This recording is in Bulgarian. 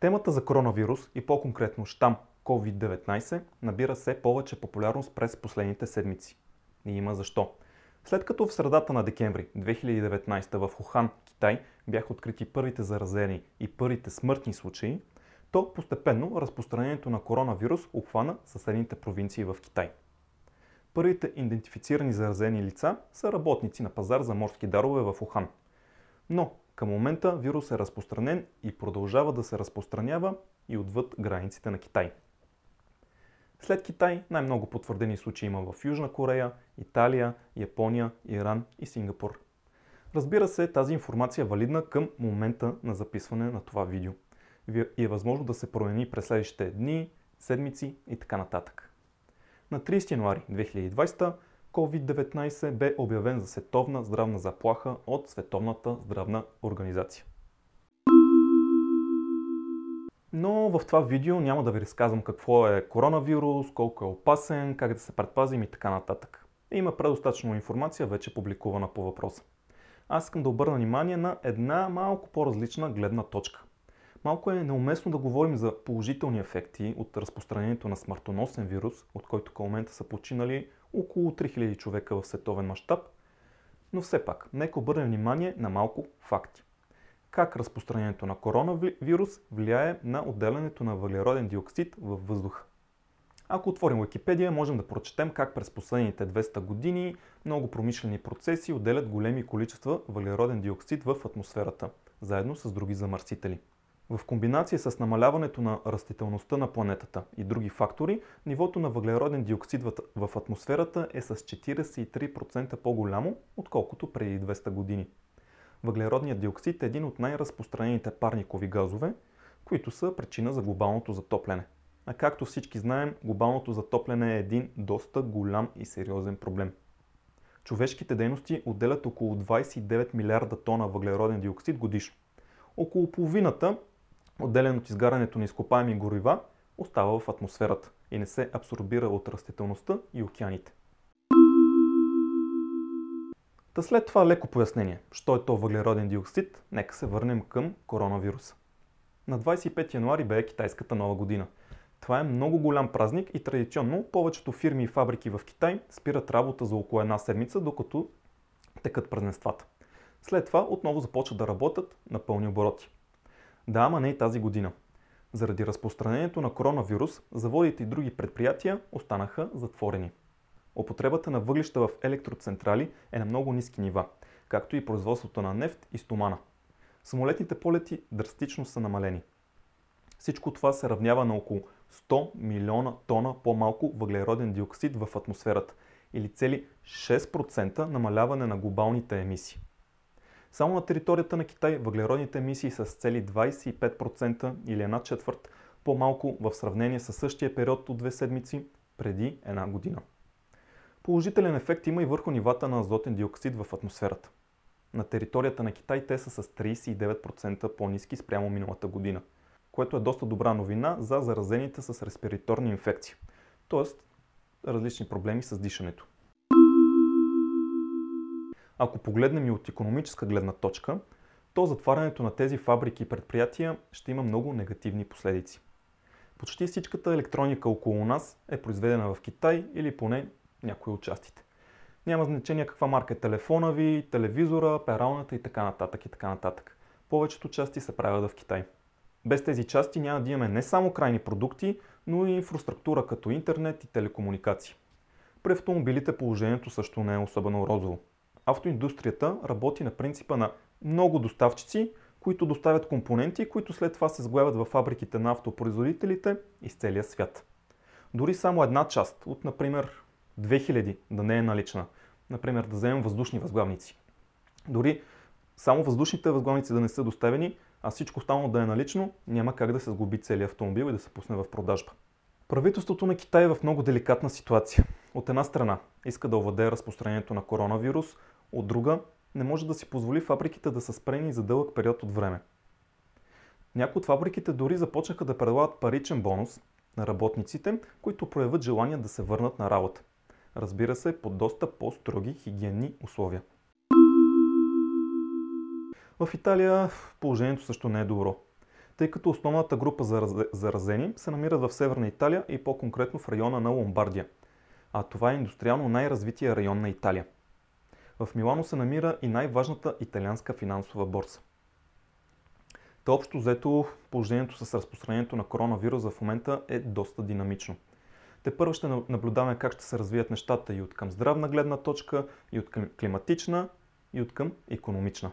Темата за коронавирус и по-конкретно щам COVID-19 набира все повече популярност през последните седмици. И има защо. След като в средата на декември 2019 в Хухан, Китай, бяха открити първите заразени и първите смъртни случаи, то постепенно разпространението на коронавирус обхвана съседните провинции в Китай. Първите идентифицирани заразени лица са работници на пазар за морски дарове в Ухан. Но към момента вирус е разпространен и продължава да се разпространява и отвъд границите на Китай. След Китай най-много потвърдени случаи има в Южна Корея, Италия, Япония, Иран и Сингапур. Разбира се, тази информация е валидна към момента на записване на това видео и е възможно да се промени през следващите дни, седмици и така нататък. На 30 януари 2020 COVID-19 бе обявен за световна здравна заплаха от Световната здравна организация. Но в това видео няма да ви разказвам какво е коронавирус, колко е опасен, как да се предпазим и така нататък. Има предостатъчно информация, вече публикувана по въпроса. Аз искам да обърна внимание на една малко по-различна гледна точка. Малко е неуместно да говорим за положителни ефекти от разпространението на смъртоносен вирус, от който към момента са починали около 3000 човека в световен мащаб, но все пак, нека обърнем внимание на малко факти. Как разпространението на коронавирус влияе на отделянето на въглероден диоксид във въздуха. Ако отворим Википедия, можем да прочетем как през последните 200 години много промишлени процеси отделят големи количества въглероден диоксид в атмосферата, заедно с други замърсители. В комбинация с намаляването на растителността на планетата и други фактори, нивото на въглероден диоксид в атмосферата е с 43% по-голямо, отколкото преди 200 години. Въглеродният диоксид е един от най-разпространените парникови газове, които са причина за глобалното затопляне. А както всички знаем, глобалното затопляне е един доста голям и сериозен проблем. Човешките дейности отделят около 29 милиарда тона въглероден диоксид годишно. Около половината отделен от изгарянето на изкопаеми горива, остава в атмосферата и не се абсорбира от растителността и океаните. Та след това леко пояснение, що е то въглероден диоксид, нека се върнем към коронавируса. На 25 януари бе китайската нова година. Това е много голям празник и традиционно повечето фирми и фабрики в Китай спират работа за около една седмица, докато текат празненствата. След това отново започват да работят на пълни обороти. Да, ама не тази година. Заради разпространението на коронавирус, заводите и други предприятия останаха затворени. Употребата на въглища в електроцентрали е на много ниски нива, както и производството на нефт и стомана. Самолетните полети драстично са намалени. Всичко това се равнява на около 100 милиона тона по-малко въглероден диоксид в атмосферата или цели 6% намаляване на глобалните емисии. Само на територията на Китай въглеродните емисии са с цели 25% или една четвърт по-малко в сравнение с същия период от две седмици преди една година. Положителен ефект има и върху нивата на азотен диоксид в атмосферата. На територията на Китай те са с 39% по-низки спрямо миналата година, което е доста добра новина за заразените с респираторни инфекции, т.е. различни проблеми с дишането. Ако погледнем и от економическа гледна точка, то затварянето на тези фабрики и предприятия ще има много негативни последици. Почти всичката електроника около нас е произведена в Китай или поне някои от частите. Няма значение каква марка е телефона ви, телевизора, пералната и така нататък и така нататък. Повечето части се правят в Китай. Без тези части няма да имаме не само крайни продукти, но и инфраструктура като интернет и телекомуникации. При автомобилите положението също не е особено розово автоиндустрията работи на принципа на много доставчици, които доставят компоненти, които след това се сглавят в фабриките на автопроизводителите из целия свят. Дори само една част от, например, 2000 да не е налична, например да вземем въздушни възглавници. Дори само въздушните възглавници да не са доставени, а всичко останало да е налично, няма как да се сглоби целият автомобил и да се пусне в продажба. Правителството на Китай е в много деликатна ситуация. От една страна иска да овладее разпространението на коронавирус, от друга не може да си позволи фабриките да са спрени за дълъг период от време. Някои от фабриките дори започнаха да предлагат паричен бонус на работниците, които проявят желание да се върнат на работа. Разбира се, под доста по-строги хигиенни условия. В Италия положението също не е добро. тъй като основната група заразени се намират в Северна Италия и по-конкретно в района на Ломбардия. А това е индустриално най-развития район на Италия. В Милано се намира и най-важната италианска финансова борса. Та общо взето положението с разпространението на коронавируса в момента е доста динамично. Те първо ще наблюдаваме как ще се развият нещата и от към здравна гледна точка, и от към климатична, и от към економична.